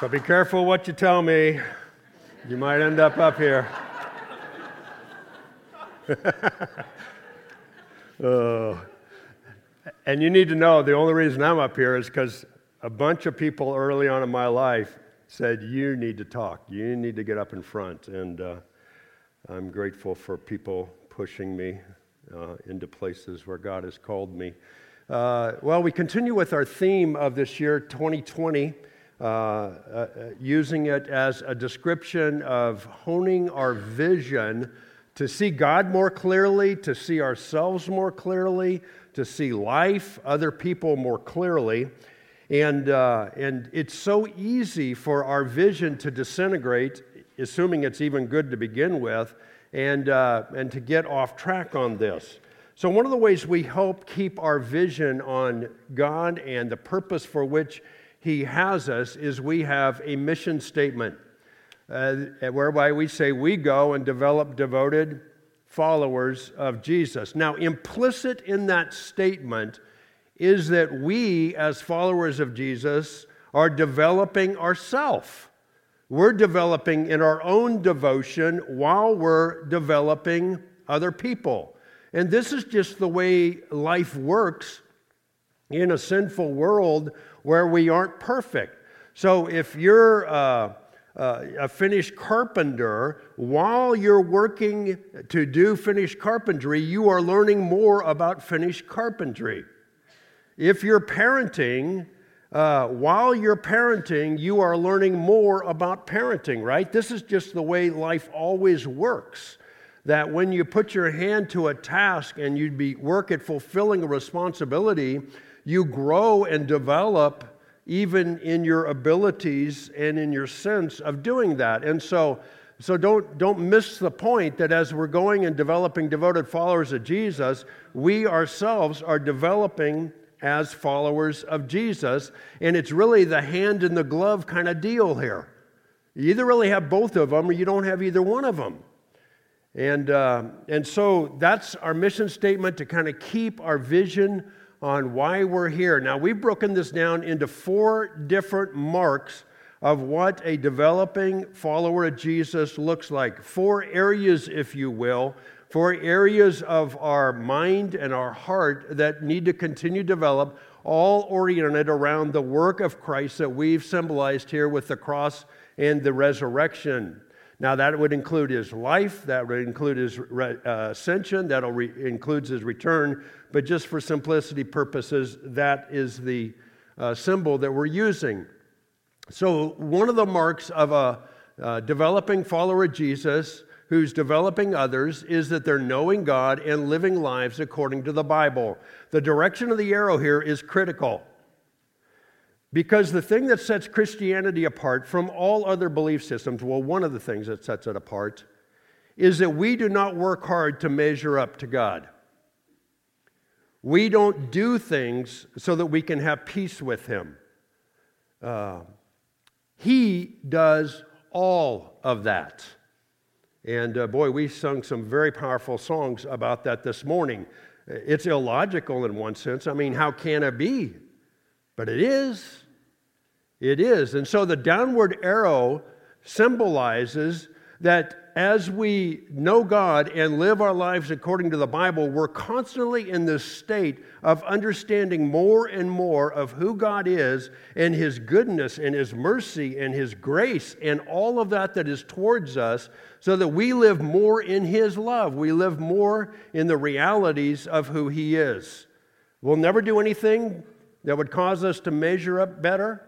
So be careful what you tell me. You might end up up here. oh. And you need to know the only reason I'm up here is because a bunch of people early on in my life said, You need to talk. You need to get up in front. And uh, I'm grateful for people pushing me uh, into places where God has called me. Uh, well, we continue with our theme of this year, 2020, uh, uh, using it as a description of honing our vision to see God more clearly, to see ourselves more clearly, to see life, other people more clearly. And, uh, and it's so easy for our vision to disintegrate, assuming it's even good to begin with, and, uh, and to get off track on this. So, one of the ways we help keep our vision on God and the purpose for which He has us is we have a mission statement uh, whereby we say we go and develop devoted followers of Jesus. Now, implicit in that statement is that we, as followers of Jesus, are developing ourselves. We're developing in our own devotion while we're developing other people. And this is just the way life works in a sinful world where we aren't perfect. So if you're uh, uh, a finished carpenter, while you're working to do finished carpentry, you are learning more about finished carpentry. If you're parenting, uh, while you're parenting, you are learning more about parenting, right? This is just the way life always works. That when you put your hand to a task and you be work at fulfilling a responsibility, you grow and develop even in your abilities and in your sense of doing that. And so, so don't, don't miss the point that as we're going and developing devoted followers of Jesus, we ourselves are developing as followers of Jesus. And it's really the hand in the glove kind of deal here. You either really have both of them or you don't have either one of them. And, uh, and so that's our mission statement to kind of keep our vision on why we're here. Now, we've broken this down into four different marks of what a developing follower of Jesus looks like. Four areas, if you will, four areas of our mind and our heart that need to continue to develop, all oriented around the work of Christ that we've symbolized here with the cross and the resurrection. Now, that would include his life, that would include his uh, ascension, that re- includes his return, but just for simplicity purposes, that is the uh, symbol that we're using. So, one of the marks of a uh, developing follower of Jesus who's developing others is that they're knowing God and living lives according to the Bible. The direction of the arrow here is critical. Because the thing that sets Christianity apart from all other belief systems, well, one of the things that sets it apart, is that we do not work hard to measure up to God. We don't do things so that we can have peace with Him. Uh, he does all of that. And uh, boy, we sung some very powerful songs about that this morning. It's illogical in one sense. I mean, how can it be? But it is. It is. And so the downward arrow symbolizes that as we know God and live our lives according to the Bible, we're constantly in this state of understanding more and more of who God is and His goodness and His mercy and His grace and all of that that is towards us, so that we live more in His love. We live more in the realities of who He is. We'll never do anything that would cause us to measure up better.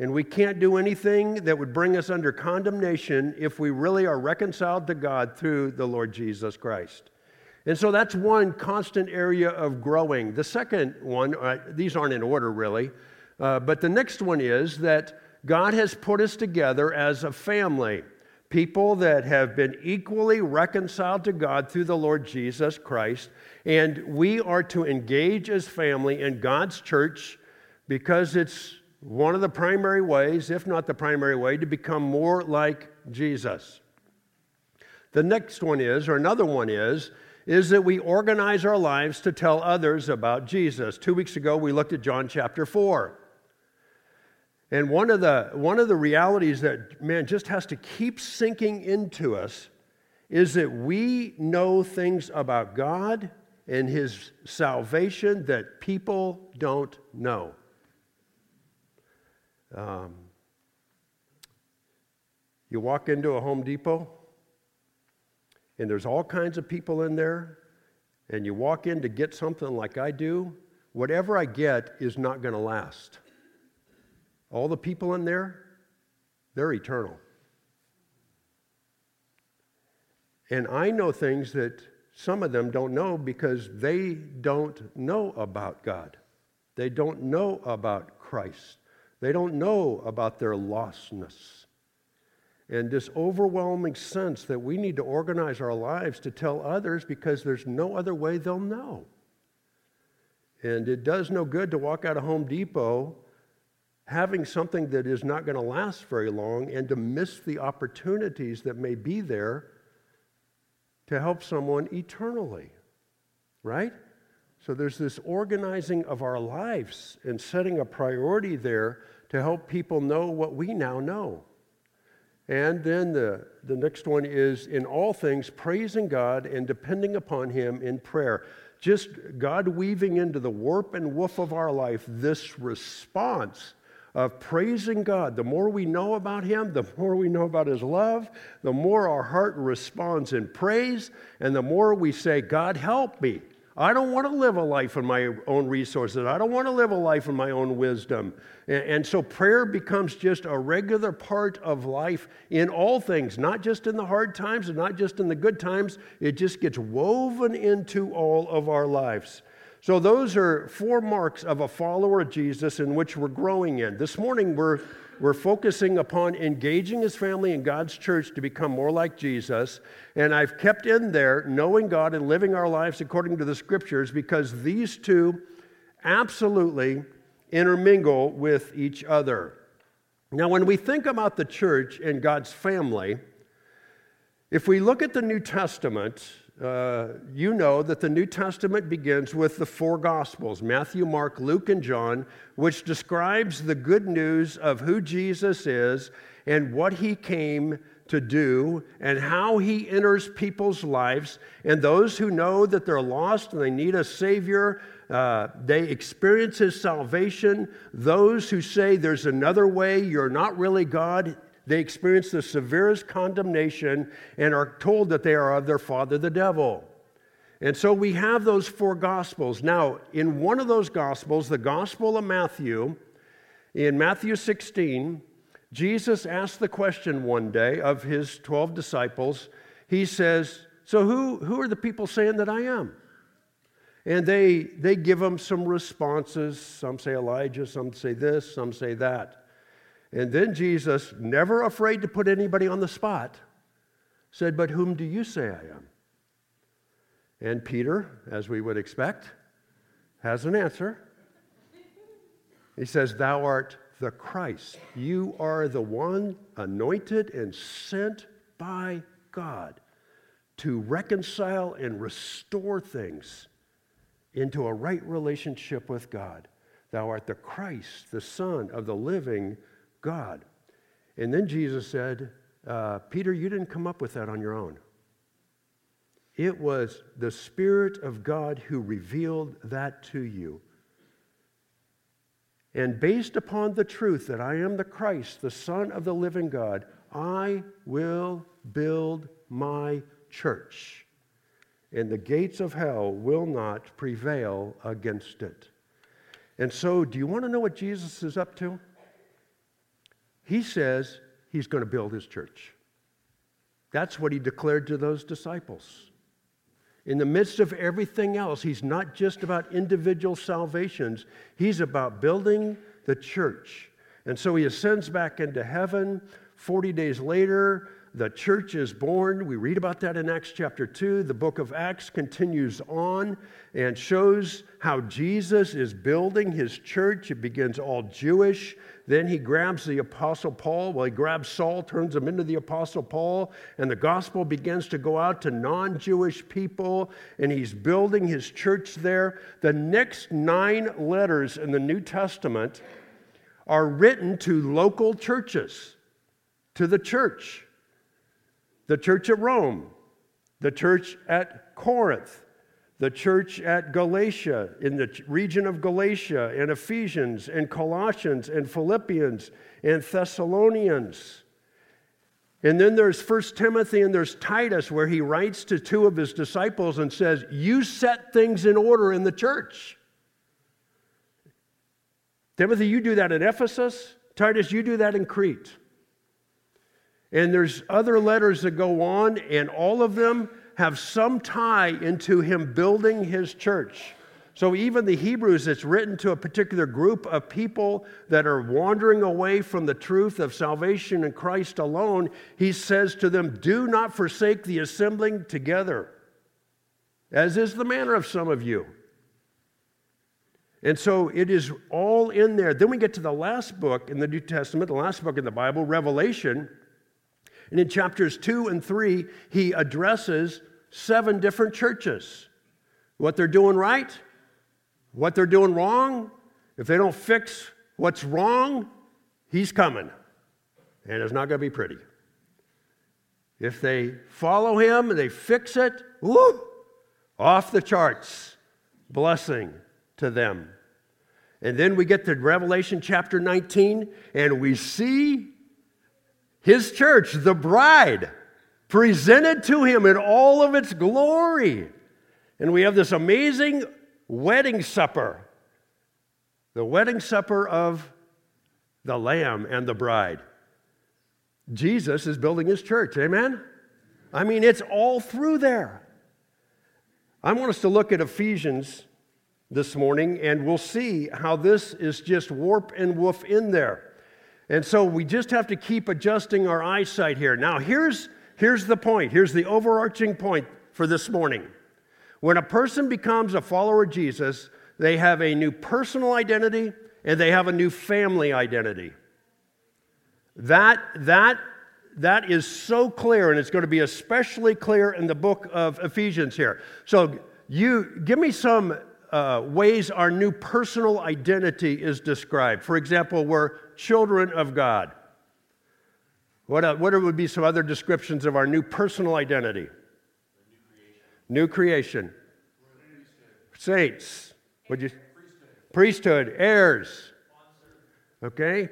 And we can't do anything that would bring us under condemnation if we really are reconciled to God through the Lord Jesus Christ. And so that's one constant area of growing. The second one, uh, these aren't in order really, uh, but the next one is that God has put us together as a family, people that have been equally reconciled to God through the Lord Jesus Christ. And we are to engage as family in God's church because it's one of the primary ways, if not the primary way, to become more like Jesus. The next one is, or another one is, is that we organize our lives to tell others about Jesus. Two weeks ago, we looked at John chapter 4. And one of the, one of the realities that, man, just has to keep sinking into us is that we know things about God and His salvation that people don't know. Um, you walk into a Home Depot, and there's all kinds of people in there, and you walk in to get something like I do, whatever I get is not going to last. All the people in there, they're eternal. And I know things that some of them don't know because they don't know about God. They don't know about Christ. They don't know about their lostness. And this overwhelming sense that we need to organize our lives to tell others because there's no other way they'll know. And it does no good to walk out of Home Depot having something that is not going to last very long and to miss the opportunities that may be there to help someone eternally, right? So there's this organizing of our lives and setting a priority there to help people know what we now know. And then the, the next one is in all things, praising God and depending upon Him in prayer. Just God weaving into the warp and woof of our life this response of praising God. The more we know about Him, the more we know about His love, the more our heart responds in praise, and the more we say, God, help me. I don't want to live a life in my own resources. I don't want to live a life in my own wisdom. And, so prayer becomes just a regular part of life in all things, not just in the hard times and not just in the good times. It just gets woven into all of our lives. So, those are four marks of a follower of Jesus in which we're growing in. This morning, we're, we're focusing upon engaging his family in God's church to become more like Jesus. And I've kept in there knowing God and living our lives according to the scriptures because these two absolutely intermingle with each other. Now, when we think about the church and God's family, if we look at the New Testament, uh, you know that the New Testament begins with the four Gospels Matthew, Mark, Luke, and John, which describes the good news of who Jesus is and what he came to do and how he enters people's lives. And those who know that they're lost and they need a Savior, uh, they experience his salvation. Those who say there's another way, you're not really God, they experience the severest condemnation and are told that they are of their father, the devil. And so we have those four gospels. Now, in one of those gospels, the Gospel of Matthew, in Matthew 16, Jesus asked the question one day of his 12 disciples. He says, So who, who are the people saying that I am? And they, they give him some responses. Some say Elijah, some say this, some say that. And then Jesus, never afraid to put anybody on the spot, said, But whom do you say I am? And Peter, as we would expect, has an answer. He says, Thou art the Christ. You are the one anointed and sent by God to reconcile and restore things into a right relationship with God. Thou art the Christ, the Son of the living God. And then Jesus said, uh, Peter, you didn't come up with that on your own. It was the Spirit of God who revealed that to you. And based upon the truth that I am the Christ, the Son of the living God, I will build my church, and the gates of hell will not prevail against it. And so, do you want to know what Jesus is up to? He says he's going to build his church. That's what he declared to those disciples. In the midst of everything else, he's not just about individual salvations, he's about building the church. And so he ascends back into heaven. 40 days later, the church is born. We read about that in Acts chapter 2. The book of Acts continues on and shows how Jesus is building his church. It begins all Jewish. Then he grabs the Apostle Paul. Well, he grabs Saul, turns him into the Apostle Paul, and the gospel begins to go out to non Jewish people, and he's building his church there. The next nine letters in the New Testament are written to local churches, to the church, the church at Rome, the church at Corinth, the church at Galatia, in the region of Galatia, and Ephesians, and Colossians, and Philippians, and Thessalonians. And then there's 1 Timothy and there's Titus, where he writes to two of his disciples and says, You set things in order in the church. Timothy, you do that in Ephesus. Titus, you do that in Crete. And there's other letters that go on, and all of them have some tie into him building his church. So even the Hebrews, it's written to a particular group of people that are wandering away from the truth of salvation in Christ alone. He says to them, Do not forsake the assembling together, as is the manner of some of you. And so it is all in there. Then we get to the last book in the New Testament, the last book in the Bible, Revelation. And in chapters two and three, he addresses seven different churches. What they're doing right, what they're doing wrong. If they don't fix what's wrong, he's coming. And it's not going to be pretty. If they follow him and they fix it, whoo, off the charts. Blessing to them. And then we get to Revelation chapter 19, and we see his church, the bride, presented to him in all of its glory. And we have this amazing wedding supper the wedding supper of the Lamb and the bride. Jesus is building his church, amen? I mean, it's all through there. I want us to look at Ephesians this morning, and we'll see how this is just warp and woof in there. And so we just have to keep adjusting our eyesight here. Now, here's, here's the point. Here's the overarching point for this morning. When a person becomes a follower of Jesus, they have a new personal identity and they have a new family identity. That, that, that is so clear, and it's going to be especially clear in the book of Ephesians here. So, you give me some uh, ways our new personal identity is described. For example, we're children of God. What, uh, what would be some other descriptions of our new personal identity? New creation. New creation. Saints. Would you? Priesthood. Priesthood. Heirs. Okay?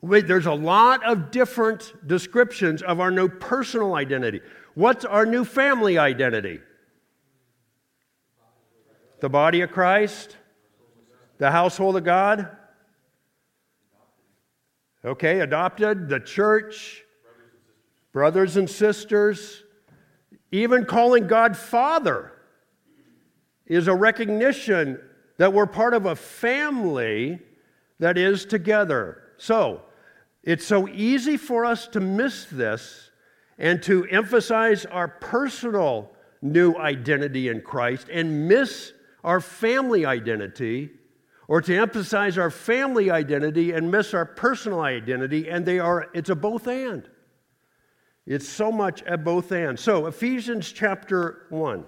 Wait, there's a lot of different descriptions of our new personal identity. What's our new family identity? The body of Christ? The household of God? Okay, adopted, the church, brothers and sisters, even calling God Father is a recognition that we're part of a family that is together. So, it's so easy for us to miss this and to emphasize our personal new identity in Christ and miss our family identity, or to emphasize our family identity and miss our personal identity, and they are, it's a both and. It's so much a both and. So, Ephesians chapter 1.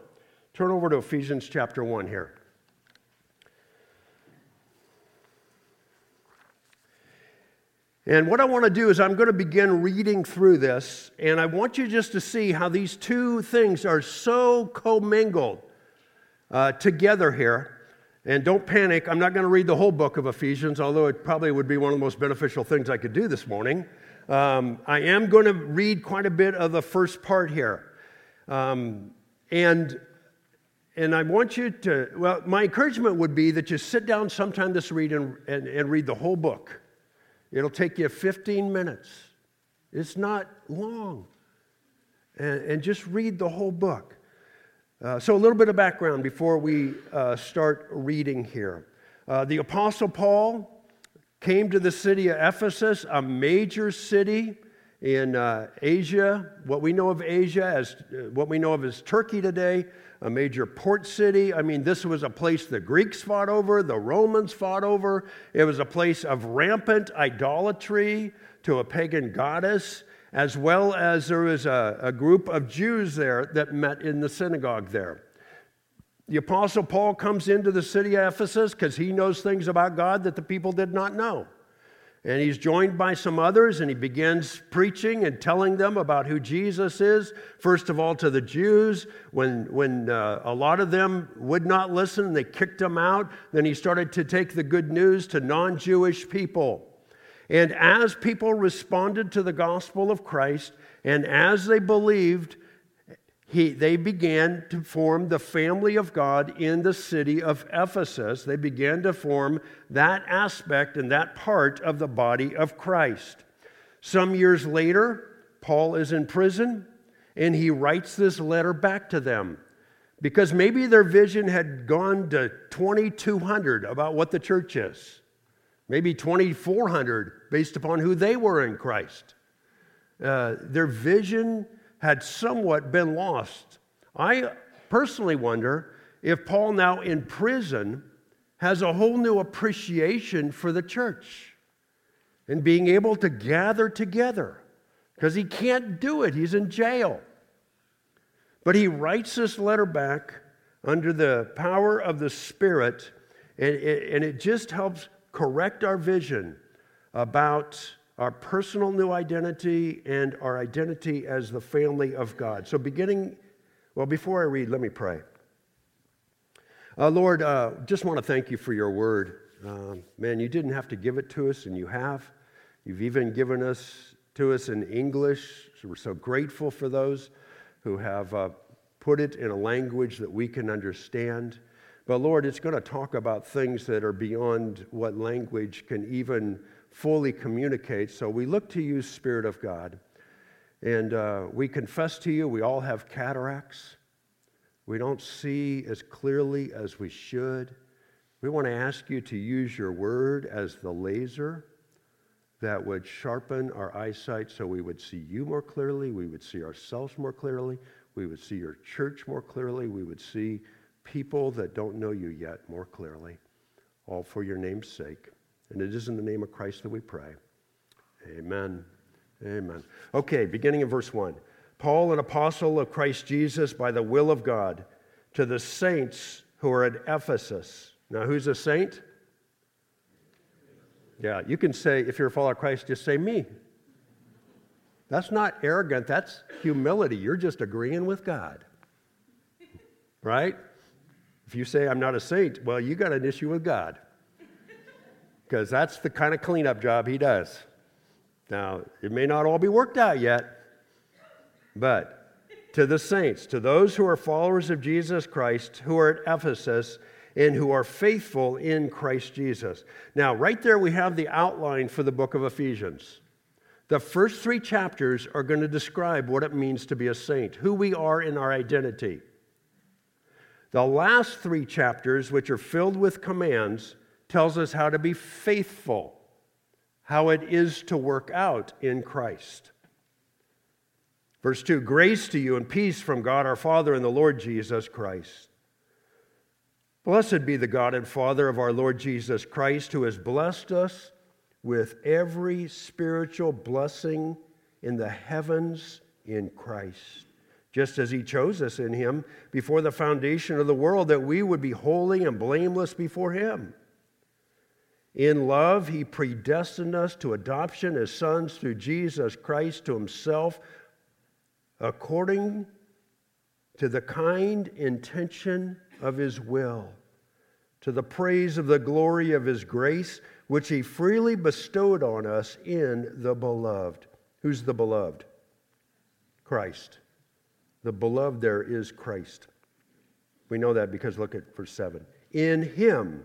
Turn over to Ephesians chapter 1 here. And what I want to do is, I'm going to begin reading through this, and I want you just to see how these two things are so commingled uh, together here. And don't panic, I'm not going to read the whole book of Ephesians, although it probably would be one of the most beneficial things I could do this morning. Um, I am going to read quite a bit of the first part here. Um, and, and I want you to, well, my encouragement would be that you sit down sometime this read and, and, and read the whole book. It'll take you 15 minutes. It's not long. And, and just read the whole book. Uh, so, a little bit of background before we uh, start reading here. Uh, the Apostle Paul came to the city of Ephesus, a major city in uh, Asia, what we know of Asia as uh, what we know of as Turkey today, a major port city. I mean, this was a place the Greeks fought over, the Romans fought over. It was a place of rampant idolatry to a pagan goddess as well as there was a, a group of Jews there that met in the synagogue there. The Apostle Paul comes into the city of Ephesus because he knows things about God that the people did not know. And he's joined by some others, and he begins preaching and telling them about who Jesus is. First of all, to the Jews, when, when uh, a lot of them would not listen, they kicked him out. Then he started to take the good news to non Jewish people. And as people responded to the gospel of Christ, and as they believed, he, they began to form the family of God in the city of Ephesus. They began to form that aspect and that part of the body of Christ. Some years later, Paul is in prison and he writes this letter back to them because maybe their vision had gone to 2200 about what the church is, maybe 2400 based upon who they were in Christ. Uh, their vision had somewhat been lost. I personally wonder if Paul, now in prison, has a whole new appreciation for the church and being able to gather together because he can't do it, he's in jail. But he writes this letter back under the power of the Spirit, and and it just helps correct our vision about our personal new identity and our identity as the family of God. So, beginning, well, before I read, let me pray. Uh, Lord, uh, just want to thank you for your word. Uh, man, you didn't have to give it to us, and you have. You've even given us to us in English. So we're so grateful for those who have uh, put it in a language that we can understand. But Lord, it's going to talk about things that are beyond what language can even fully communicate. So we look to you, Spirit of God, and uh, we confess to you we all have cataracts. We don't see as clearly as we should. We want to ask you to use your word as the laser that would sharpen our eyesight so we would see you more clearly, we would see ourselves more clearly, we would see your church more clearly, we would see people that don't know you yet more clearly, all for your name's sake. And it is in the name of Christ that we pray. Amen. Amen. Okay, beginning in verse 1. Paul, an apostle of Christ Jesus by the will of God, to the saints who are at Ephesus. Now, who's a saint? Yeah, you can say, if you're a follower of Christ, just say me. That's not arrogant, that's humility. You're just agreeing with God. Right? If you say, I'm not a saint, well, you got an issue with God because that's the kind of cleanup job he does. Now, it may not all be worked out yet, but to the saints, to those who are followers of Jesus Christ, who are at Ephesus, and who are faithful in Christ Jesus. Now, right there, we have the outline for the book of Ephesians. The first three chapters are going to describe what it means to be a saint, who we are in our identity. The last three chapters, which are filled with commands, tells us how to be faithful, how it is to work out in Christ. Verse 2 Grace to you and peace from God our Father and the Lord Jesus Christ. Blessed be the God and Father of our Lord Jesus Christ, who has blessed us with every spiritual blessing in the heavens in Christ, just as he chose us in him before the foundation of the world, that we would be holy and blameless before him. In love, he predestined us to adoption as sons through Jesus Christ to himself, according to the kind intention of his will, to the praise of the glory of his grace, which he freely bestowed on us in the beloved. Who's the beloved? Christ. The beloved there is Christ. We know that because look at verse 7. In him,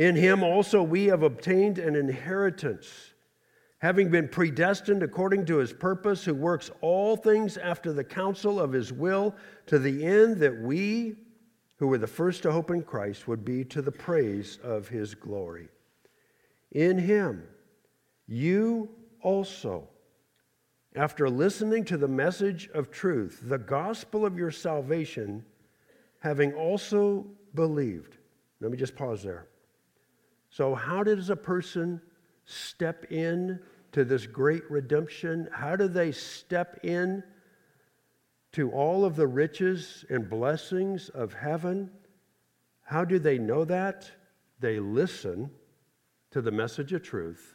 In him also we have obtained an inheritance, having been predestined according to his purpose, who works all things after the counsel of his will, to the end that we, who were the first to hope in Christ, would be to the praise of his glory. in him, you also, after listening to the message of truth, the gospel of your salvation, having also believed. Let me just pause there. So, how does a person step in to this great redemption? How do they step in to all of the riches and blessings of heaven? How do they know that? They listen to the message of truth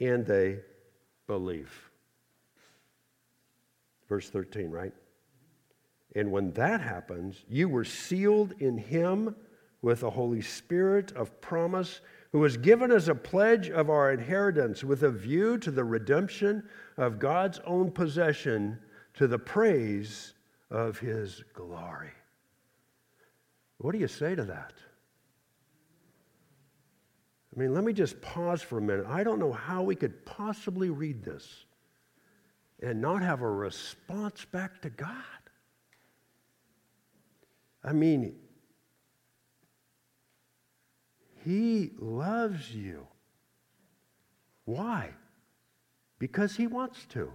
and they believe. Verse 13, right? And when that happens, you were sealed in him with the Holy Spirit of promise, who given as a pledge of our inheritance with a view to the redemption of God's own possession to the praise of his glory. What do you say to that? I mean, let me just pause for a minute. I don't know how we could possibly read this and not have a response back to God. I mean, He loves you. Why? Because He wants to,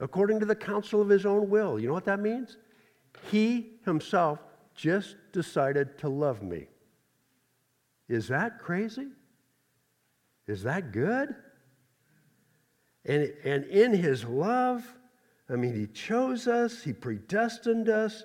according to the counsel of His own will. You know what that means? He Himself just decided to love me. Is that crazy? Is that good? And, and in his love, I mean, he chose us, he predestined us,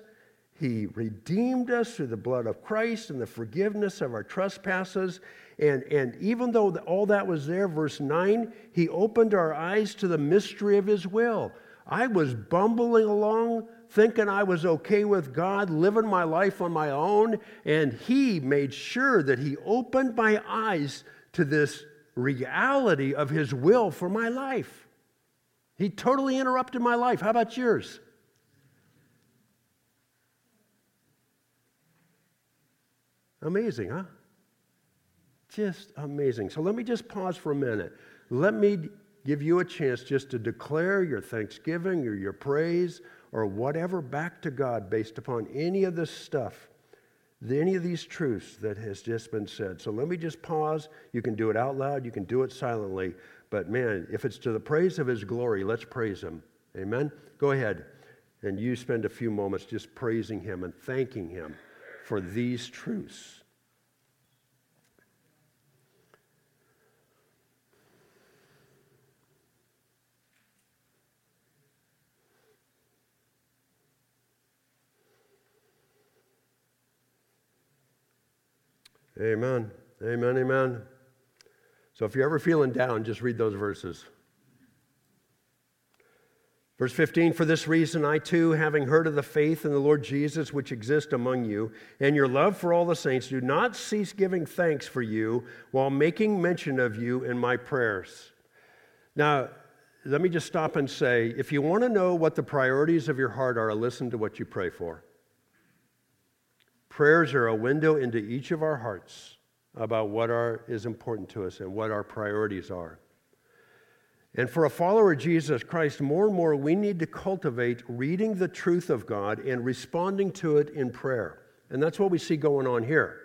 he redeemed us through the blood of Christ and the forgiveness of our trespasses. And, and even though all that was there, verse 9, he opened our eyes to the mystery of his will. I was bumbling along thinking I was okay with God, living my life on my own, and He made sure that He opened my eyes to this reality of His will for my life. He totally interrupted my life. How about yours? Amazing, huh? Just amazing. So let me just pause for a minute. Let me give you a chance just to declare your thanksgiving or your praise or whatever back to God based upon any of this stuff, any of these truths that has just been said. So let me just pause. You can do it out loud, you can do it silently. But man, if it's to the praise of His glory, let's praise Him. Amen? Go ahead. And you spend a few moments just praising Him and thanking Him for these truths. Amen. Amen. Amen. So if you're ever feeling down, just read those verses. Verse 15, for this reason, I too, having heard of the faith in the Lord Jesus which exists among you, and your love for all the saints, do not cease giving thanks for you while making mention of you in my prayers. Now, let me just stop and say if you want to know what the priorities of your heart are, listen to what you pray for. Prayers are a window into each of our hearts about what are, is important to us and what our priorities are. And for a follower of Jesus Christ, more and more we need to cultivate reading the truth of God and responding to it in prayer. And that's what we see going on here.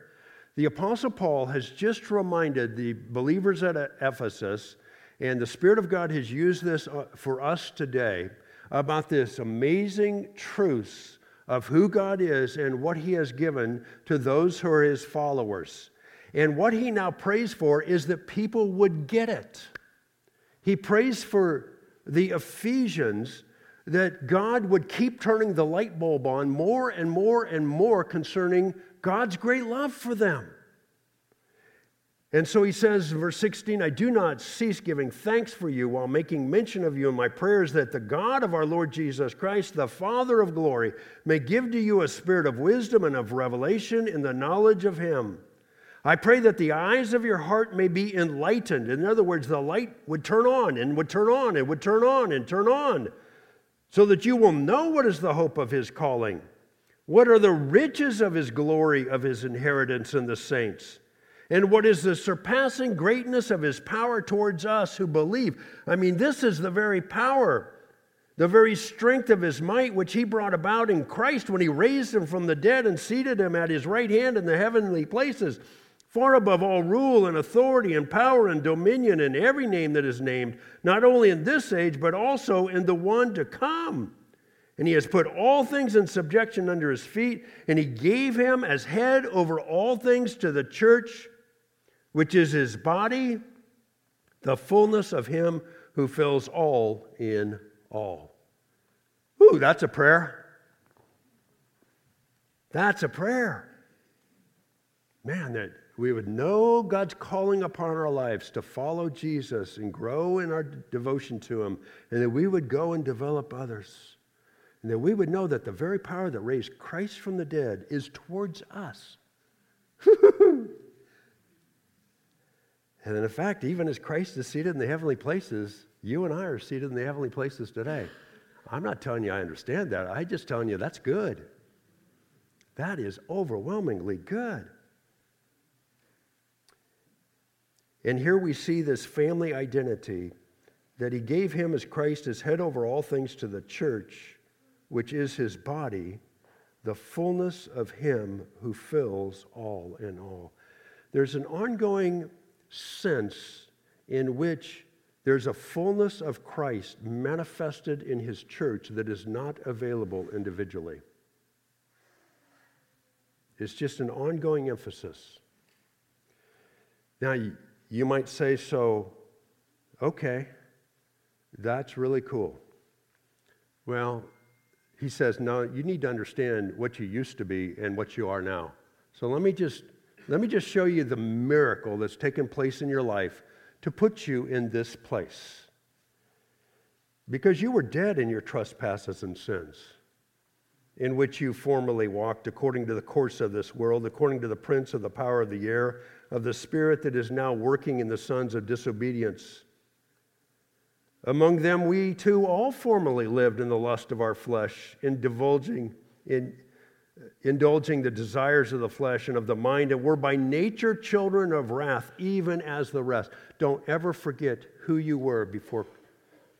The Apostle Paul has just reminded the believers at Ephesus, and the Spirit of God has used this uh, for us today, about this amazing truth of who God is and what He has given to those who are His followers. And what He now prays for is that people would get it. He prays for the Ephesians that God would keep turning the light bulb on more and more and more concerning God's great love for them. And so he says, verse 16, I do not cease giving thanks for you while making mention of you in my prayers that the God of our Lord Jesus Christ, the Father of glory, may give to you a spirit of wisdom and of revelation in the knowledge of him. I pray that the eyes of your heart may be enlightened. In other words, the light would turn on and would turn on and would turn on and turn on, so that you will know what is the hope of his calling. What are the riches of his glory, of his inheritance in the saints? and what is the surpassing greatness of his power towards us who believe. I mean, this is the very power, the very strength of his might, which he brought about in Christ when he raised him from the dead and seated him at his right hand in the heavenly places, far above all rule and authority and power and dominion and every name that is named, not only in this age, but also in the one to come. And he has put all things in subjection under his feet, and he gave him as head over all things to the church, which is his body, the fullness of him who fills all in all. Ooh, that's a prayer. That's a prayer. Man, that we would know God's calling upon our lives to follow Jesus and grow in our devotion to Him, and that we would go and develop others. And that we would know that the very power that raised Christ from the dead is towards us. and in fact, even as Christ is seated in the heavenly places, you and I are seated in the heavenly places today. I'm not telling you I understand that. I'm just telling you that's good. That is overwhelmingly good. And here we see this family identity that he gave him as Christ as head over all things to the church, which is his body, the fullness of him who fills all in all. There's an ongoing sense in which there's a fullness of Christ manifested in his church that is not available individually. It's just an ongoing emphasis. Now, you might say, so, okay, that's really cool. Well, he says, no, you need to understand what you used to be and what you are now. So let me just let me just show you the miracle that's taken place in your life to put you in this place. Because you were dead in your trespasses and sins, in which you formerly walked according to the course of this world, according to the prince of the power of the air of the spirit that is now working in the sons of disobedience. Among them, we too all formerly lived in the lust of our flesh, in divulging, in indulging the desires of the flesh and of the mind, and were by nature children of wrath, even as the rest. Don't ever forget who you were before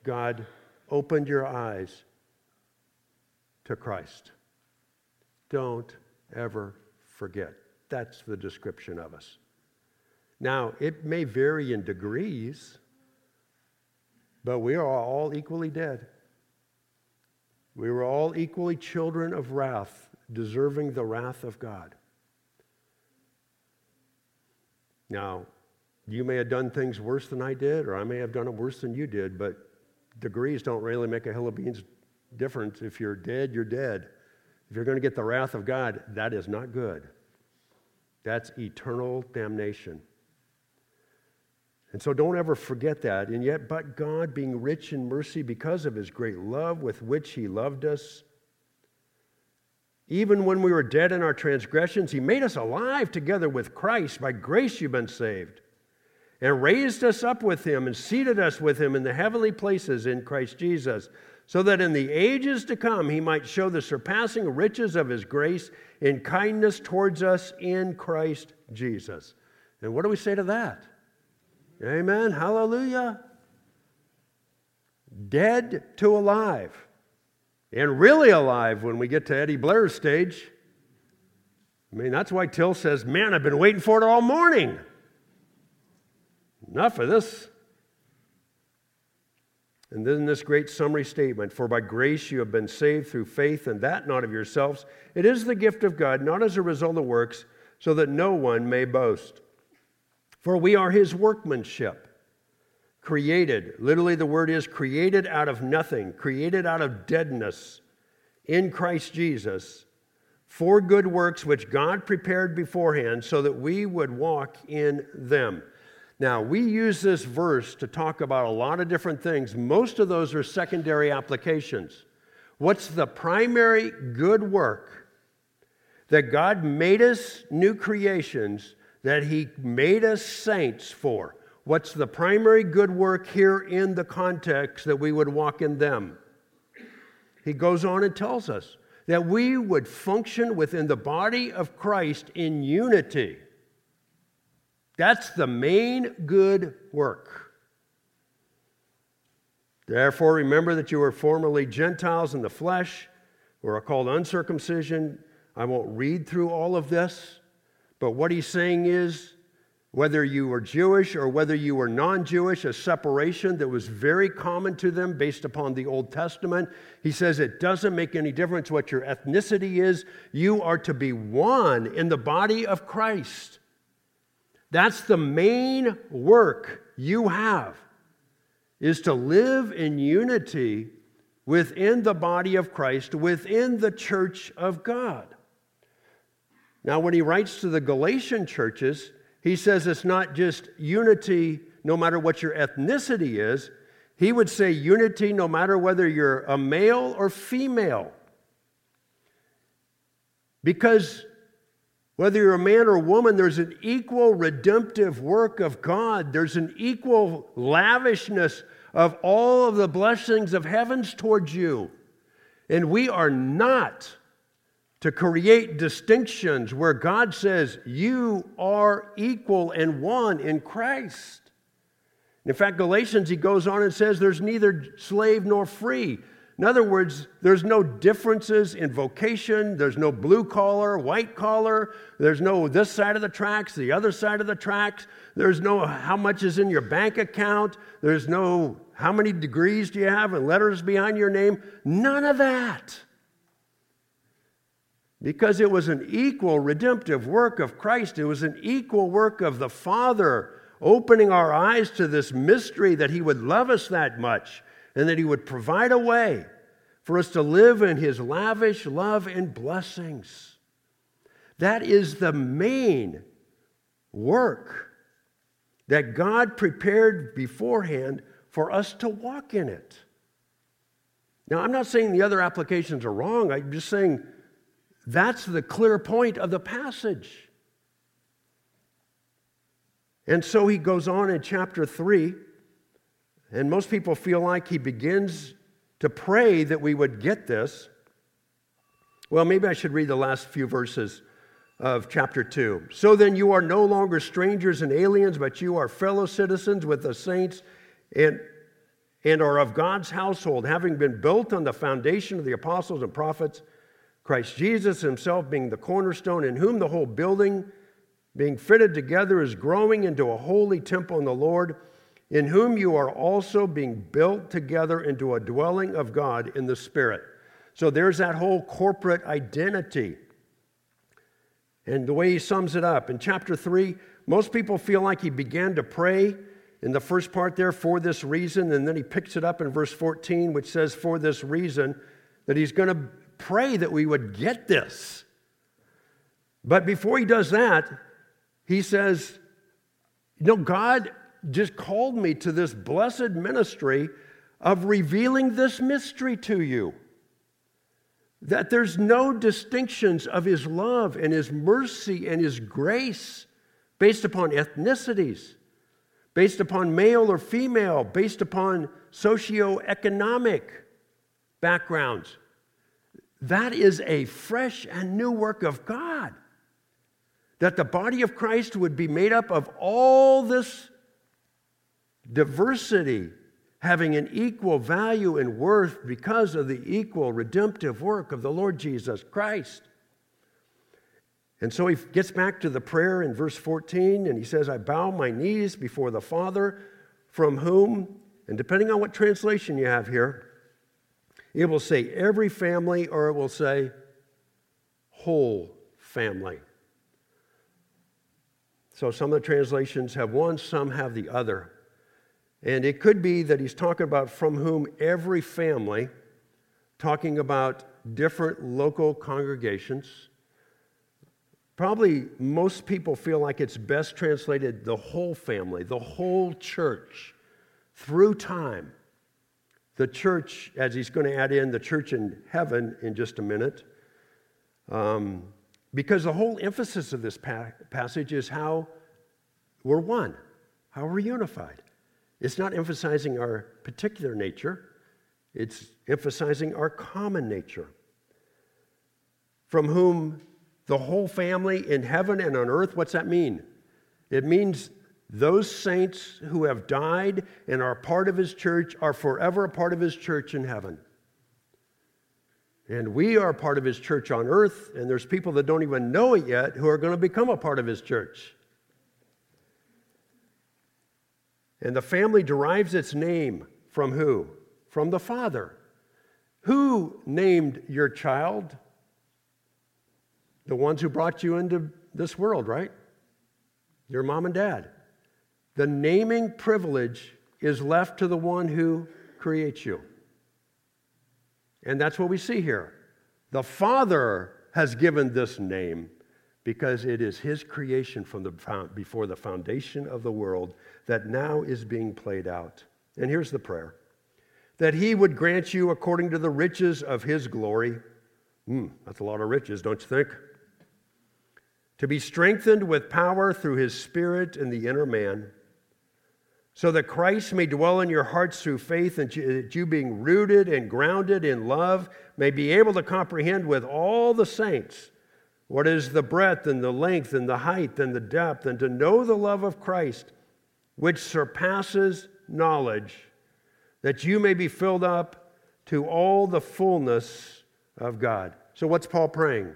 God opened your eyes to Christ. Don't ever forget. That's the description of us. Now, it may vary in degrees, but we are all equally dead. We were all equally children of wrath, deserving the wrath of God. Now, you may have done things worse than I did, or I may have done it worse than you did, but degrees don't really make a hill of beans difference. If you're dead, you're dead. If you're going to get the wrath of God, that is not good. That's eternal damnation. And so don't ever forget that. And yet, but God, being rich in mercy because of his great love with which he loved us, even when we were dead in our transgressions, he made us alive together with Christ. By grace you've been saved. And raised us up with him and seated us with him in the heavenly places in Christ Jesus, so that in the ages to come he might show the surpassing riches of his grace in kindness towards us in Christ Jesus. And what do we say to that? Amen. Hallelujah. Dead to alive. And really alive when we get to Eddie Blair's stage. I mean, that's why Till says, Man, I've been waiting for it all morning. Enough of this. And then this great summary statement For by grace you have been saved through faith, and that not of yourselves. It is the gift of God, not as a result of works, so that no one may boast. For we are his workmanship, created. Literally, the word is created out of nothing, created out of deadness in Christ Jesus for good works which God prepared beforehand so that we would walk in them. Now, we use this verse to talk about a lot of different things. Most of those are secondary applications. What's the primary good work that God made us new creations that He made us saints for. What's the primary good work here in the context that we would walk in them? He goes on and tells us that we would function within the body of Christ in unity. That's the main good work. Therefore, remember that you were formerly Gentiles in the flesh, who are called uncircumcision. I won't read through all of this. But what he's saying is whether you were Jewish or whether you were non Jewish, a separation that was very common to them based upon the Old Testament. He says it doesn't make any difference what your ethnicity is, you are to be one in the body of Christ. That's the main work you have is to live in unity within the body of Christ, within the church of God. Now, when he writes to the Galatian churches, he says it's not just unity no matter what your ethnicity is. He would say unity no matter whether you're a male or female. Because whether you're a man or a woman, there's an equal redemptive work of God. There's an equal lavishness of all of the blessings of heavens towards you. And we are not to create distinctions where God says you are equal and one in Christ. In fact, Galatians, he goes on and says there's neither slave nor free. In other words, there's no differences in vocation. There's no blue collar, white collar. There's no this side of the tracks, the other side of the tracks. There's no how much is in your bank account. There's no how many degrees do you have and letters behind your name. None of that because it was an equal redemptive work of Christ. It was an equal work of the Father opening our eyes to this mystery that He would love us that much and that He would provide a way for us to live in His lavish love and blessings. That is the main work that God prepared beforehand for us to walk in it. Now, I'm not saying the other applications are wrong. I'm just saying that's the clear point of the passage. And so he goes on in chapter 3, and most people feel like he begins to pray that we would get this. Well, maybe I should read the last few verses of chapter 2. So then you are no longer strangers and aliens, but you are fellow citizens with the saints and, and are of God's household, having been built on the foundation of the apostles and prophets Christ Jesus himself being the cornerstone, in whom the whole building, being fitted together, is growing into a holy temple in the Lord, in whom you are also being built together into a dwelling of God in the Spirit. So there's that whole corporate identity. And the way he sums it up in chapter 3, most people feel like he began to pray in the first part there for this reason, and then he picks it up in verse 14, which says, For this reason, that he's going to pray that we would get this. But before he does that, he says, You know, God just called me to this blessed ministry of revealing this mystery to you. That there's no distinctions of his love and his mercy and his grace based upon ethnicities, based upon male or female, based upon socioeconomic backgrounds. That is a fresh and new work of God. That the body of Christ would be made up of all this diversity, having an equal value and worth because of the equal redemptive work of the Lord Jesus Christ. And so he gets back to the prayer in verse 14 and he says, I bow my knees before the Father, from whom, and depending on what translation you have here, it will say every family or it will say whole family. So some of the translations have one, some have the other. And it could be that he's talking about from whom every family, talking about different local congregations. Probably most people feel like it's best translated the whole family, the whole church, through time the church, as he's going to add in the church in heaven in just a minute, um, because the whole emphasis of this pa- passage is how we're one, how we're unified. It's not emphasizing our particular nature, it's emphasizing our common nature. From whom the whole family in heaven and on earth, what's that mean? It means those saints who have died and are part of his church are forever a part of his church in heaven. And we are part of his church on earth, and there's people that don't even know it yet who are going to become a part of his church. And the family derives its name from who? From the father. Who named your child? The ones who brought you into this world, right? Your mom and dad. The naming privilege is left to the one who creates you. And that's what we see here. The Father has given this name because it is his creation from the, before the foundation of the world that now is being played out. And here's the prayer that he would grant you according to the riches of his glory. Hmm, that's a lot of riches, don't you think? To be strengthened with power through his spirit in the inner man so that Christ may dwell in your hearts through faith, and that you, being rooted and grounded in love, may be able to comprehend with all the saints what is the breadth and the length and the height and the depth, and to know the love of Christ, which surpasses knowledge, that you may be filled up to all the fullness of God. So, what's Paul praying?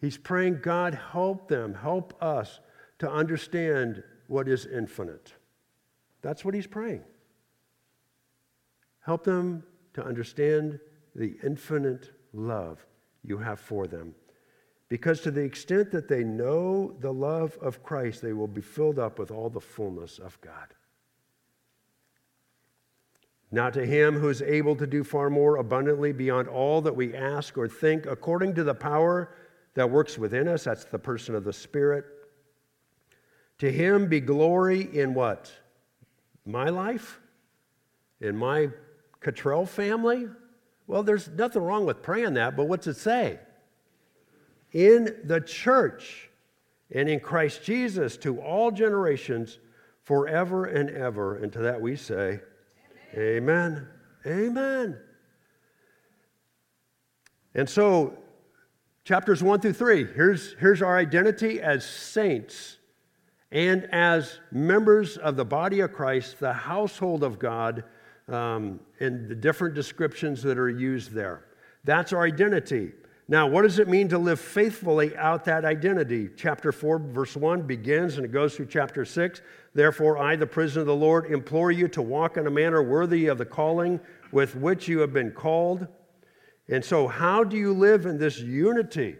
He's praying, God, help them, help us to understand what is infinite. That's what he's praying. Help them to understand the infinite love you have for them. Because to the extent that they know the love of Christ, they will be filled up with all the fullness of God. Now, to him who is able to do far more abundantly beyond all that we ask or think, according to the power that works within us, that's the person of the Spirit. To him be glory in what? My life, in my Cottrell family? Well, there's nothing wrong with praying that, but what's it say? In the church and in Christ Jesus to all generations, forever and ever. And to that we say, Amen. Amen. Amen. And so, chapters 1 through 3, here's, here's our identity as saints and as members of the body of Christ, the household of God, um, and the different descriptions that are used there. That's our identity. Now, what does it mean to live faithfully out that identity? Chapter 4, verse 1 begins and it goes through chapter 6. Therefore, I, the prisoner of the Lord, implore you to walk in a manner worthy of the calling with which you have been called. And so, how do you live in this unity?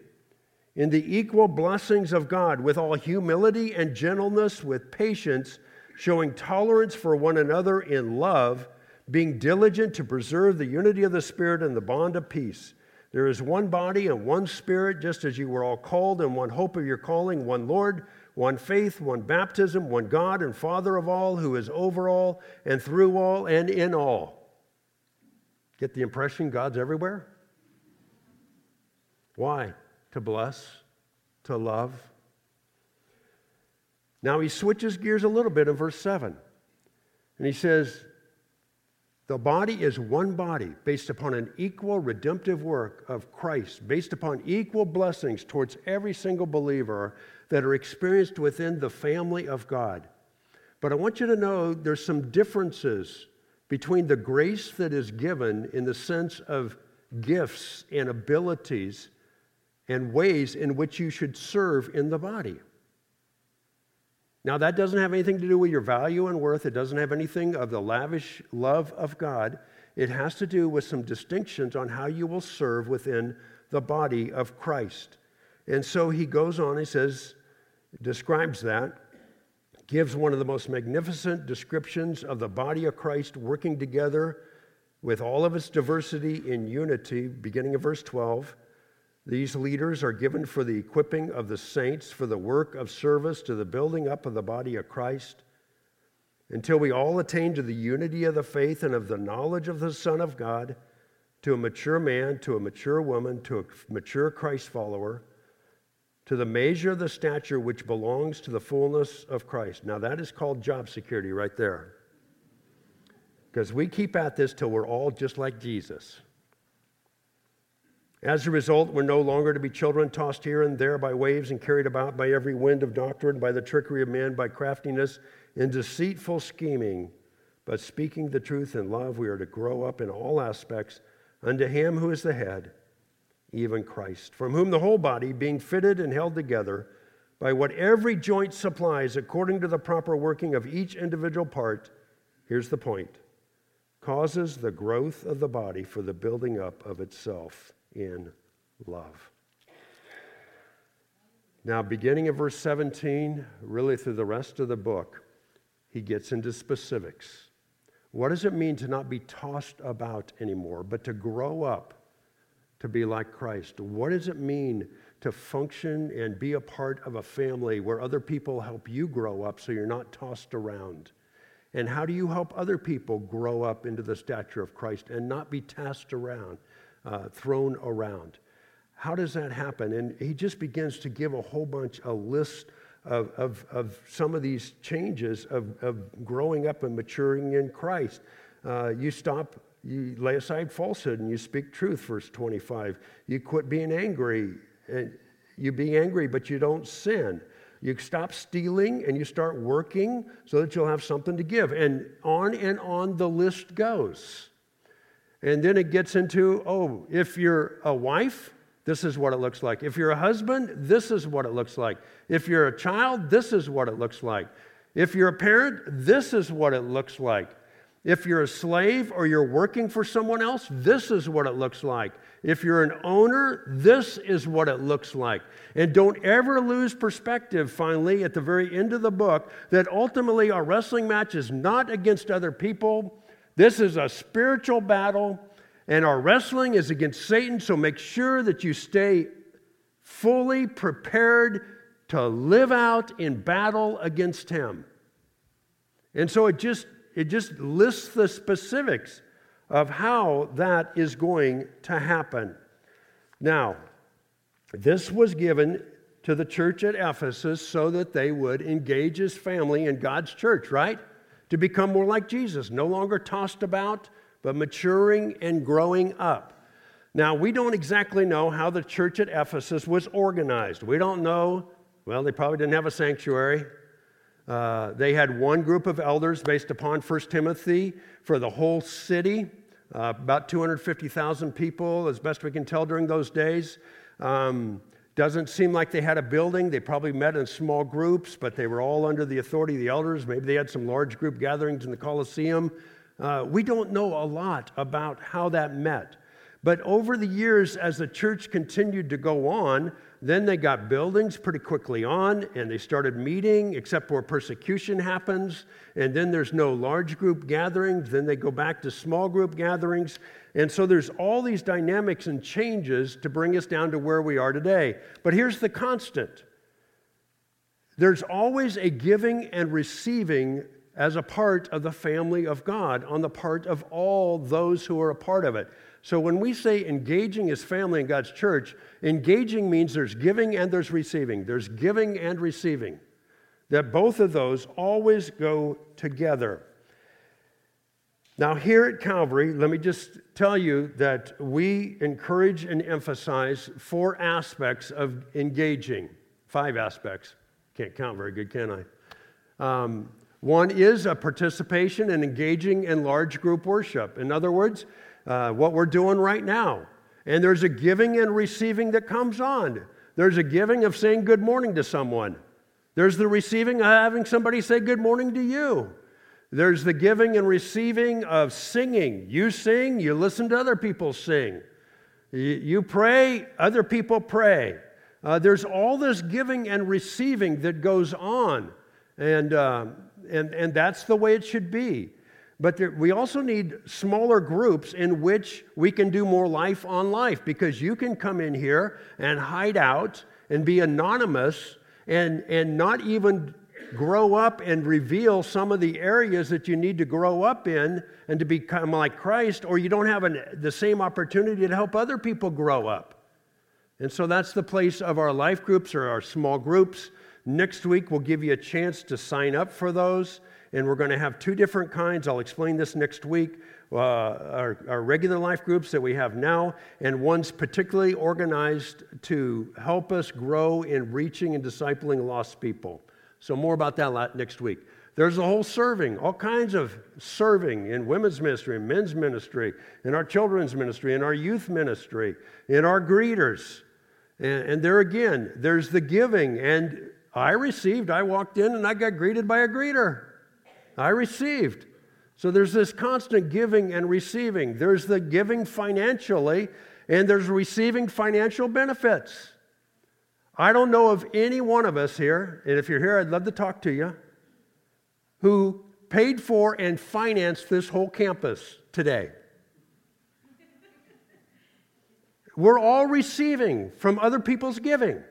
In the equal blessings of God with all humility and gentleness, with patience, showing tolerance for one another in love, being diligent to preserve the unity of the Spirit and the bond of peace. There is one body and one Spirit, just as you were all called, and one hope of your calling, one Lord, one faith, one baptism, one God and Father of all, who is over all and through all and in all. Get the impression God's everywhere? Why? To bless, to love. Now he switches gears a little bit in verse 7. And he says, The body is one body based upon an equal redemptive work of Christ, based upon equal blessings towards every single believer that are experienced within the family of God. But I want you to know there's some differences between the grace that is given in the sense of gifts and abilities and ways in which you should serve in the body. Now, that doesn't have anything to do with your value and worth. It doesn't have anything of the lavish love of God. It has to do with some distinctions on how you will serve within the body of Christ. And so he goes on, he says, describes that, gives one of the most magnificent descriptions of the body of Christ working together with all of its diversity in unity, beginning of verse 12. These leaders are given for the equipping of the saints for the work of service to the building up of the body of Christ until we all attain to the unity of the faith and of the knowledge of the Son of God, to a mature man, to a mature woman, to a mature Christ follower, to the measure of the stature which belongs to the fullness of Christ. Now, that is called job security right there. Because we keep at this till we're all just like Jesus. As a result, we're no longer to be children tossed here and there by waves and carried about by every wind of doctrine, by the trickery of man, by craftiness and deceitful scheming. But speaking the truth in love, we are to grow up in all aspects unto him who is the head, even Christ, from whom the whole body, being fitted and held together by what every joint supplies according to the proper working of each individual part, here's the point, causes the growth of the body for the building up of itself in love. Now, beginning of verse 17, really through the rest of the book, he gets into specifics. What does it mean to not be tossed about anymore, but to grow up to be like Christ? What does it mean to function and be a part of a family where other people help you grow up so you're not tossed around? And how do you help other people grow up into the stature of Christ and not be tossed around, uh, thrown around? How does that happen? And he just begins to give a whole bunch, a list of, of, of some of these changes of, of growing up and maturing in Christ. Uh, you stop, you lay aside falsehood and you speak truth, verse 25. You quit being angry and you be angry, but you don't sin. You stop stealing and you start working so that you'll have something to give. And on and on the list goes. And then it gets into oh, if you're a wife, this is what it looks like. If you're a husband, this is what it looks like. If you're a child, this is what it looks like. If you're a parent, this is what it looks like. If you're a slave or you're working for someone else, this is what it looks like. If you're an owner, this is what it looks like. And don't ever lose perspective, finally, at the very end of the book, that ultimately our wrestling match is not against other people. This is a spiritual battle, and our wrestling is against Satan. So make sure that you stay fully prepared to live out in battle against him. And so it just it just lists the specifics of how that is going to happen. Now, this was given to the church at Ephesus so that they would engage his family in God's church, right? To become more like Jesus, no longer tossed about, but maturing and growing up. Now, we don't exactly know how the church at Ephesus was organized. We don't know, well, they probably didn't have a sanctuary. Uh, they had one group of elders based upon 1 Timothy for the whole city, uh, about 250,000 people, as best we can tell during those days. Um, doesn't seem like they had a building. They probably met in small groups, but they were all under the authority of the elders. Maybe they had some large group gatherings in the Colosseum. Uh, we don't know a lot about how that met. But over the years, as the church continued to go on, then they got buildings pretty quickly on, and they started meeting, except where persecution happens. And then there's no large group gatherings. Then they go back to small group gatherings. And so there's all these dynamics and changes to bring us down to where we are today. But here's the constant there's always a giving and receiving as a part of the family of God on the part of all those who are a part of it. So when we say engaging as family in God's church, engaging means there's giving and there's receiving. There's giving and receiving. That both of those always go together. Now, here at Calvary, let me just tell you that we encourage and emphasize four aspects of engaging. Five aspects. Can't count very good, can I? Um, one is a participation and engaging in large group worship. In other words, uh, what we're doing right now. And there's a giving and receiving that comes on. There's a giving of saying good morning to someone. There's the receiving of having somebody say good morning to you. There's the giving and receiving of singing. You sing, you listen to other people sing. You pray, other people pray. Uh, there's all this giving and receiving that goes on. And, uh, and, and that's the way it should be. But there, we also need smaller groups in which we can do more life on life because you can come in here and hide out and be anonymous and, and not even grow up and reveal some of the areas that you need to grow up in and to become like Christ, or you don't have an, the same opportunity to help other people grow up. And so that's the place of our life groups or our small groups. Next week, we'll give you a chance to sign up for those and we're going to have two different kinds. I'll explain this next week. Uh, our, our, regular life groups that we have now, and one's particularly organized to help us grow in reaching and discipling lost people. So, more about that next week. There's a whole serving, all kinds of serving in women's ministry, in men's ministry, in our children's ministry, in our youth ministry, in our greeters. And, and there again, there's the giving and I received. I walked in and I got greeted by a greeter. I received. So there's this constant giving and receiving. There's the giving financially, and there's receiving financial benefits. I don't know of any one of us here, and if you're here, I'd love to talk to you, who paid for and financed this whole campus today. We're all receiving from other people's giving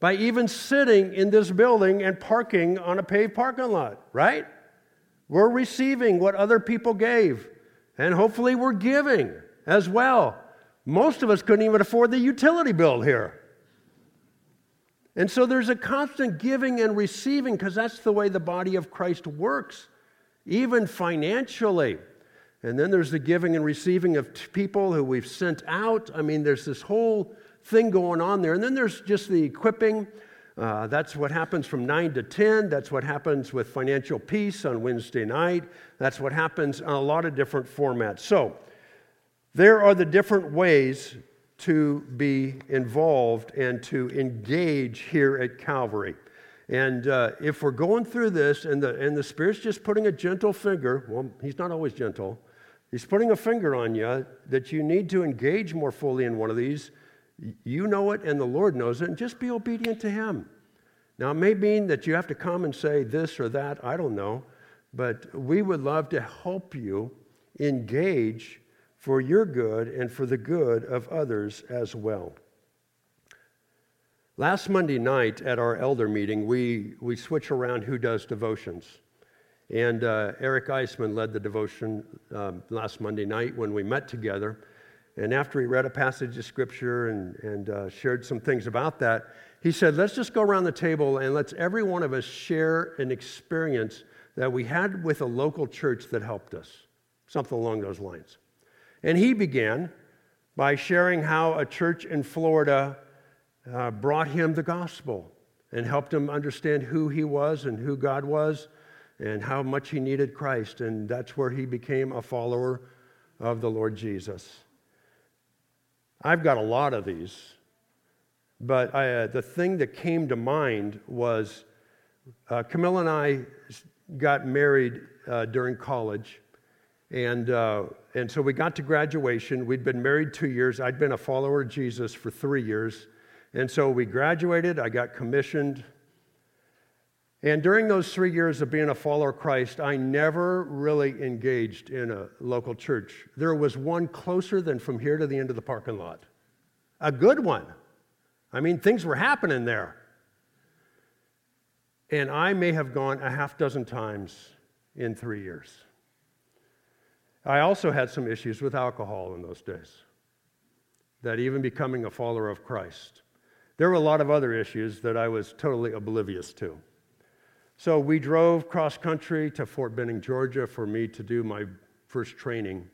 by even sitting in this building and parking on a paved parking lot, right? We're receiving what other people gave, and hopefully we're giving as well. Most of us couldn't even afford the utility bill here. And so there's a constant giving and receiving because that's the way the body of Christ works, even financially. And then there's the giving and receiving of people who we've sent out. I mean, there's this whole thing going on there. And then there's just the equipping. Uh, that's what happens from 9 to 10. That's what happens with Financial Peace on Wednesday night. That's what happens in a lot of different formats. So, there are the different ways to be involved and to engage here at Calvary. And uh, if we're going through this and the, and the Spirit's just putting a gentle finger, well, He's not always gentle, He's putting a finger on you that you need to engage more fully in one of these. You know it, and the Lord knows it, and just be obedient to Him. Now, it may mean that you have to come and say this or that, I don't know, but we would love to help you engage for your good and for the good of others as well. Last Monday night at our elder meeting, we, we switch around who does devotions. And uh, Eric Eisman led the devotion um, last Monday night when we met together. And after he read a passage of scripture and, and uh, shared some things about that, he said, Let's just go around the table and let's every one of us share an experience that we had with a local church that helped us, something along those lines. And he began by sharing how a church in Florida uh, brought him the gospel and helped him understand who he was and who God was and how much he needed Christ. And that's where he became a follower of the Lord Jesus. I've got a lot of these, but I, uh, the thing that came to mind was uh, Camilla and I got married uh, during college. And, uh, and so we got to graduation. We'd been married two years. I'd been a follower of Jesus for three years. And so we graduated. I got commissioned and during those three years of being a follower of Christ, I never really engaged in a local church. There was one closer than from here to the end of the parking lot. A good one. I mean, things were happening there. And I may have gone a half dozen times in three years. I also had some issues with alcohol in those days, that even becoming a follower of Christ. There were a lot of other issues that I was totally oblivious to. So we drove cross country to Fort Benning, Georgia for me to do my first training.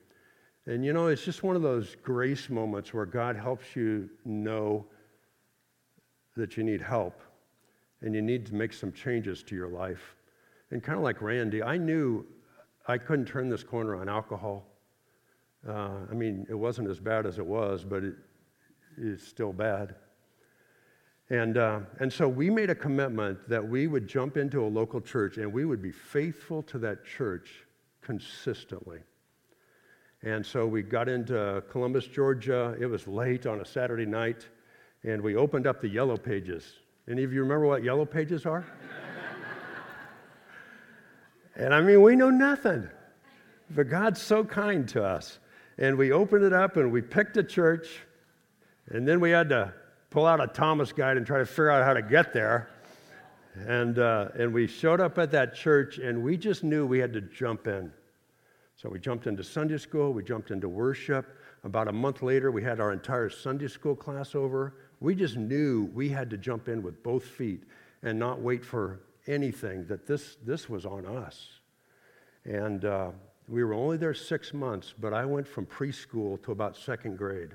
And you know, it's just one of those grace moments where God helps you know that you need help and you need to make some changes to your life. And kind of like Randy, I knew I couldn't turn this corner on alcohol. Uh, I mean, it wasn't as bad as it was, but it, it's still bad. And, uh, and so we made a commitment that we would jump into a local church and we would be faithful to that church consistently. And so we got into Columbus, Georgia. It was late on a Saturday night, and we opened up the yellow pages. Any of you remember what yellow pages are? and I mean, we know nothing, but God's so kind to us. And we opened it up and we picked a church, and then we had to pull out a Thomas guide and try to figure out how to get there. And, uh, and we showed up at that church and we just knew we had to jump in. So we jumped into Sunday school, we jumped into worship. About a month later, we had our entire Sunday school class over. We just knew we had to jump in with both feet and not wait for anything, that this, this was on us. And uh, we were only there six months, but I went from preschool to about second grade.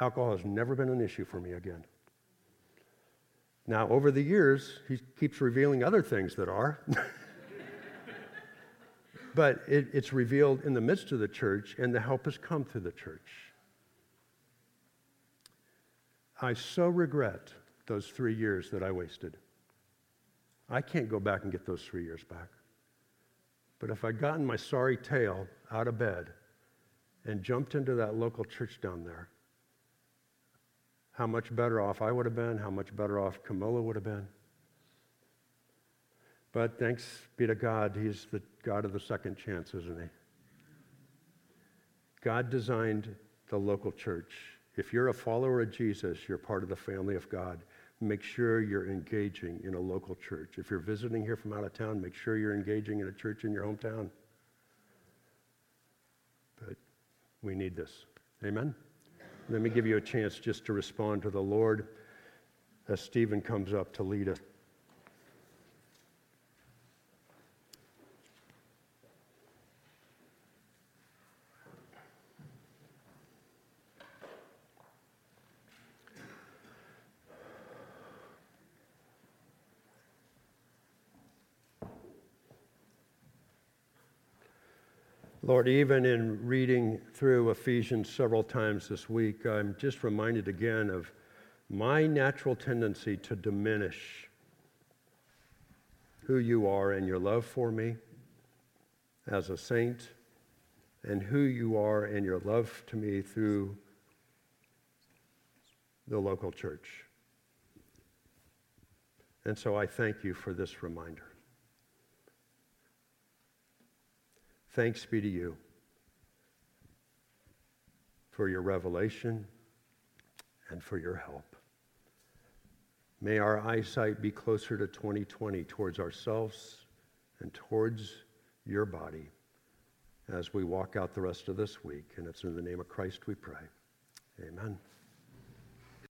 Alcohol has never been an issue for me again. Now, over the years, he keeps revealing other things that are. but it, it's revealed in the midst of the church, and the help has come through the church. I so regret those three years that I wasted. I can't go back and get those three years back. But if I'd gotten my sorry tail out of bed and jumped into that local church down there, how much better off I would have been, how much better off Camilla would have been. But thanks be to God, He's the God of the second chance, isn't He? God designed the local church. If you're a follower of Jesus, you're part of the family of God. Make sure you're engaging in a local church. If you're visiting here from out of town, make sure you're engaging in a church in your hometown. But we need this. Amen? Let me give you a chance just to respond to the Lord as Stephen comes up to lead us. Lord, even in reading through Ephesians several times this week, I'm just reminded again of my natural tendency to diminish who you are and your love for me as a saint, and who you are and your love to me through the local church. And so I thank you for this reminder. Thanks be to you for your revelation and for your help. May our eyesight be closer to 2020 towards ourselves and towards your body as we walk out the rest of this week. And it's in the name of Christ we pray. Amen.